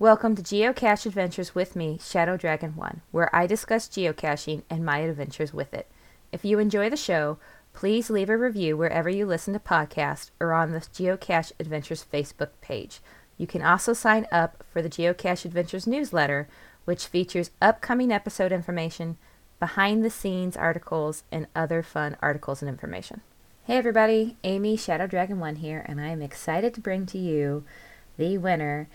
Welcome to Geocache Adventures with me, Shadow Dragon 1, where I discuss geocaching and my adventures with it. If you enjoy the show, please leave a review wherever you listen to podcasts or on the Geocache Adventures Facebook page. You can also sign up for the Geocache Adventures newsletter, which features upcoming episode information, behind the scenes articles, and other fun articles and information. Hey everybody, Amy Shadow Dragon 1 here, and I am excited to bring to you the winner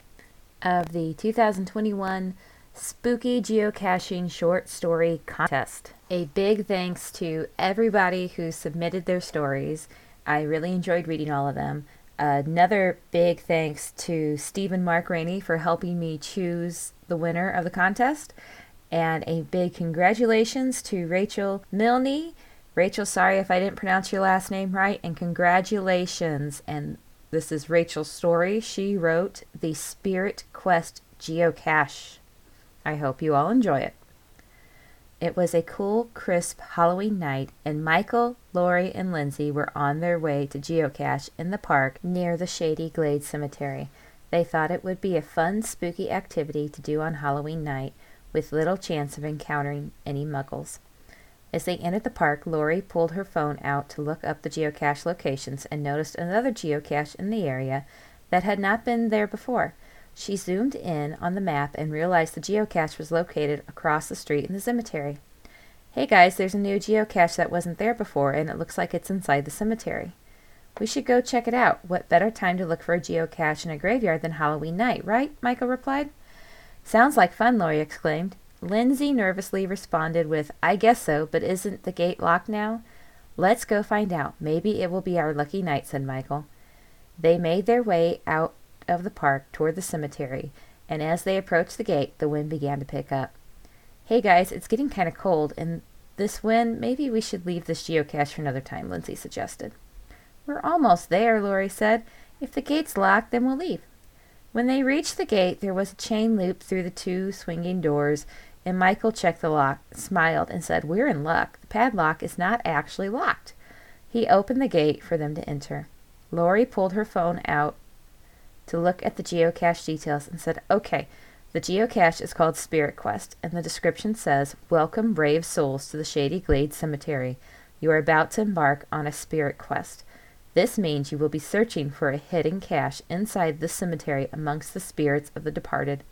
of the 2021 Spooky Geocaching Short Story Contest. A big thanks to everybody who submitted their stories. I really enjoyed reading all of them. Another big thanks to Stephen Mark Rainey for helping me choose the winner of the contest. And a big congratulations to Rachel Milne. Rachel, sorry if I didn't pronounce your last name right. And congratulations. And this is Rachel's story. She wrote the Spirit Quest Geocache. I hope you all enjoy it. It was a cool, crisp Halloween night, and Michael, Lori, and Lindsay were on their way to geocache in the park near the Shady Glade Cemetery. They thought it would be a fun, spooky activity to do on Halloween night, with little chance of encountering any muggles. As they entered the park, Lori pulled her phone out to look up the geocache locations and noticed another geocache in the area that had not been there before. She zoomed in on the map and realized the geocache was located across the street in the cemetery. Hey guys, there's a new geocache that wasn't there before, and it looks like it's inside the cemetery. We should go check it out. What better time to look for a geocache in a graveyard than Halloween night, right? Michael replied. Sounds like fun, Lori exclaimed. Lindsay nervously responded with, I guess so, but isn't the gate locked now? Let's go find out. Maybe it will be our lucky night, said Michael. They made their way out of the park toward the cemetery, and as they approached the gate, the wind began to pick up. Hey guys, it's getting kind of cold, and this wind, maybe we should leave this geocache for another time, Lindsay suggested. We're almost there, Lori said. If the gate's locked, then we'll leave. When they reached the gate, there was a chain loop through the two swinging doors, and Michael checked the lock, smiled, and said, We're in luck. The padlock is not actually locked. He opened the gate for them to enter. Lori pulled her phone out to look at the geocache details and said, Okay, the geocache is called Spirit Quest, and the description says, Welcome, brave souls, to the Shady Glade Cemetery. You are about to embark on a spirit quest. This means you will be searching for a hidden cache inside the cemetery amongst the spirits of the departed.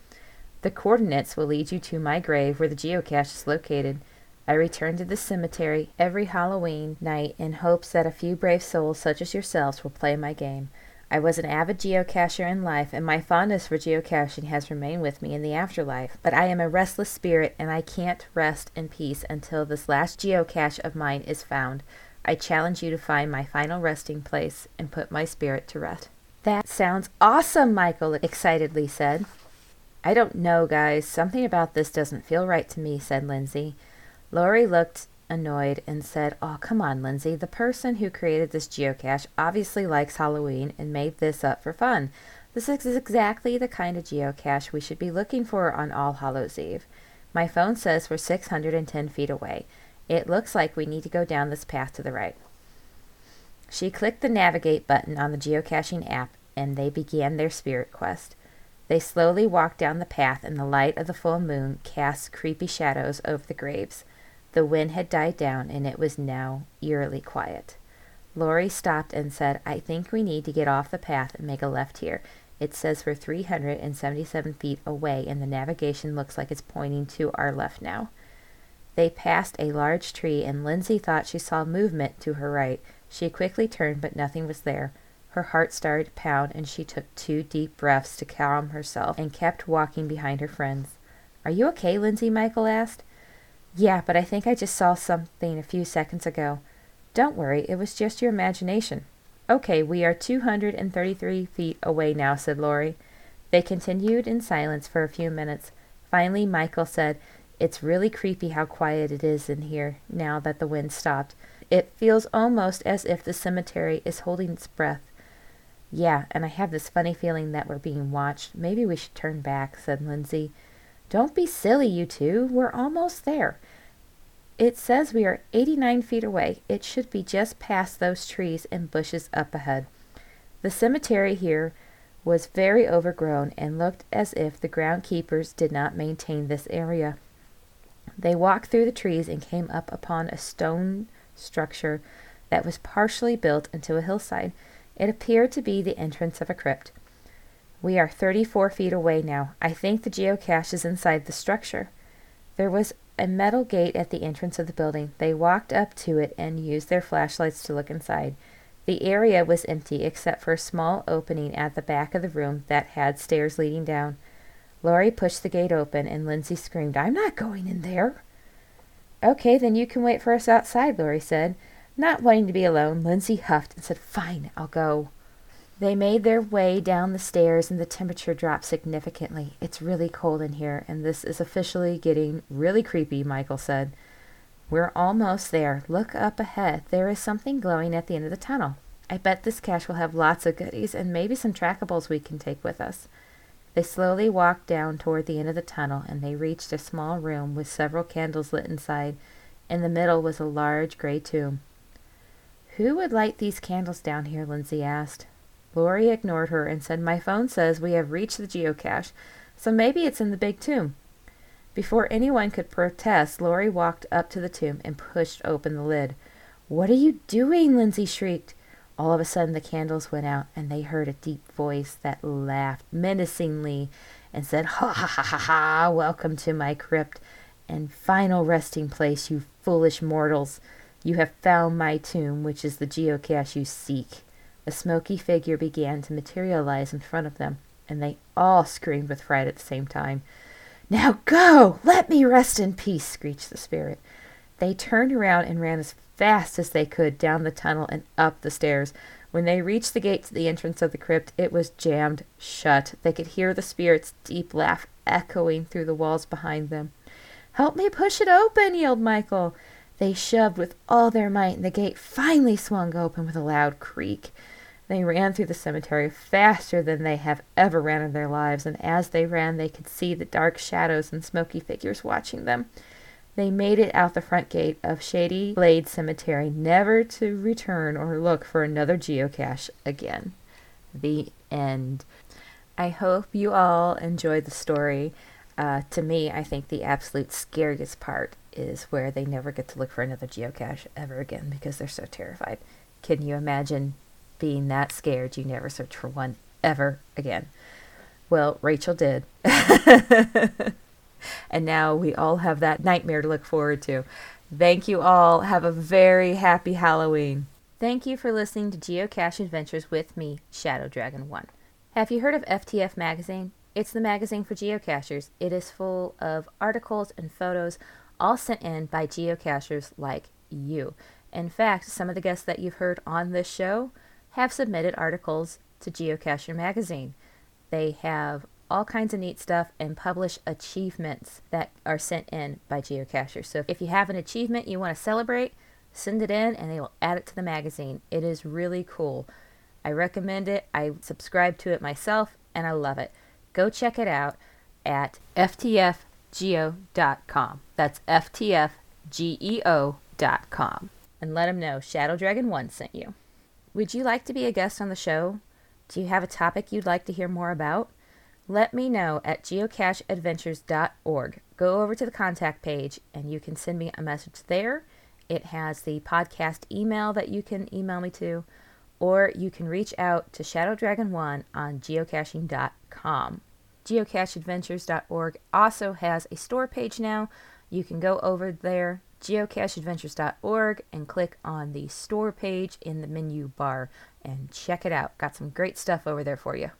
The coordinates will lead you to my grave where the geocache is located. I return to the cemetery every Halloween night in hopes that a few brave souls such as yourselves will play my game. I was an avid geocacher in life, and my fondness for geocaching has remained with me in the afterlife. But I am a restless spirit, and I can't rest in peace until this last geocache of mine is found. I challenge you to find my final resting place and put my spirit to rest. That sounds awesome, Michael excitedly said. I don't know, guys. Something about this doesn't feel right to me, said Lindsay. Lori looked annoyed and said, Oh, come on, Lindsay. The person who created this geocache obviously likes Halloween and made this up for fun. This is exactly the kind of geocache we should be looking for on All Hallows Eve. My phone says we're 610 feet away. It looks like we need to go down this path to the right. She clicked the navigate button on the geocaching app and they began their spirit quest. They slowly walked down the path and the light of the full moon cast creepy shadows over the graves. The wind had died down, and it was now eerily quiet. Lori stopped and said, I think we need to get off the path and make a left here. It says we're 377 feet away, and the navigation looks like it's pointing to our left now. They passed a large tree, and Lindsay thought she saw movement to her right. She quickly turned, but nothing was there. Her heart started to pound, and she took two deep breaths to calm herself and kept walking behind her friends. Are you okay, Lindsay? Michael asked. Yeah, but I think I just saw something a few seconds ago. Don't worry, it was just your imagination. Okay, we are 233 feet away now, said Lori. They continued in silence for a few minutes. Finally, Michael said, It's really creepy how quiet it is in here now that the wind stopped. It feels almost as if the cemetery is holding its breath. Yeah, and I have this funny feeling that we're being watched. Maybe we should turn back, said Lindsay. Don't be silly, you two. We're almost there. It says we are 89 feet away. It should be just past those trees and bushes up ahead. The cemetery here was very overgrown and looked as if the groundkeepers did not maintain this area. They walked through the trees and came up upon a stone structure that was partially built into a hillside. It appeared to be the entrance of a crypt. We are 34 feet away now. I think the geocache is inside the structure. There was a metal gate at the entrance of the building. They walked up to it and used their flashlights to look inside. The area was empty except for a small opening at the back of the room that had stairs leading down. Lori pushed the gate open and Lindsay screamed, I'm not going in there. Okay, then you can wait for us outside, Lori said. Not wanting to be alone, Lindsay huffed and said, Fine, I'll go. They made their way down the stairs and the temperature dropped significantly. It's really cold in here, and this is officially getting really creepy, Michael said. We're almost there. Look up ahead. There is something glowing at the end of the tunnel. I bet this cache will have lots of goodies and maybe some trackables we can take with us. They slowly walked down toward the end of the tunnel and they reached a small room with several candles lit inside. In the middle was a large gray tomb. Who would light these candles down here? Lindsay asked. Lori ignored her and said, My phone says we have reached the geocache, so maybe it's in the big tomb. Before anyone could protest, Lori walked up to the tomb and pushed open the lid. What are you doing? Lindsay shrieked. All of a sudden, the candles went out, and they heard a deep voice that laughed menacingly and said, Ha ha ha ha ha! Welcome to my crypt and final resting place, you foolish mortals. You have found my tomb, which is the geocache you seek. A smoky figure began to materialize in front of them, and they all screamed with fright at the same time. Now go! Let me rest in peace, screeched the spirit. They turned around and ran as fast as they could down the tunnel and up the stairs. When they reached the gate to the entrance of the crypt, it was jammed shut. They could hear the spirit's deep laugh echoing through the walls behind them. Help me push it open, yelled Michael. They shoved with all their might, and the gate finally swung open with a loud creak. They ran through the cemetery faster than they have ever ran in their lives, and as they ran, they could see the dark shadows and smoky figures watching them. They made it out the front gate of Shady Glade Cemetery, never to return or look for another geocache again. The end. I hope you all enjoyed the story. Uh, to me, I think the absolute scariest part is where they never get to look for another geocache ever again because they're so terrified. Can you imagine being that scared you never search for one ever again. Well, Rachel did. and now we all have that nightmare to look forward to. Thank you all. Have a very happy Halloween. Thank you for listening to Geocache Adventures with me, Shadow Dragon 1. Have you heard of FTF Magazine? It's the magazine for geocachers. It is full of articles and photos, all sent in by geocachers like you. In fact, some of the guests that you've heard on this show have submitted articles to Geocacher magazine. They have all kinds of neat stuff and publish achievements that are sent in by geocachers. So if you have an achievement you want to celebrate, send it in and they will add it to the magazine. It is really cool. I recommend it. I subscribe to it myself and I love it. Go check it out at ftfgeo.com. That's ftfgeo.com. And let them know Shadow Dragon 1 sent you. Would you like to be a guest on the show? Do you have a topic you'd like to hear more about? Let me know at geocacheadventures.org. Go over to the contact page and you can send me a message there. It has the podcast email that you can email me to, or you can reach out to Shadow Dragon One on geocaching.com. Geocacheadventures.org also has a store page now. You can go over there geocacheadventures.org and click on the store page in the menu bar and check it out. Got some great stuff over there for you.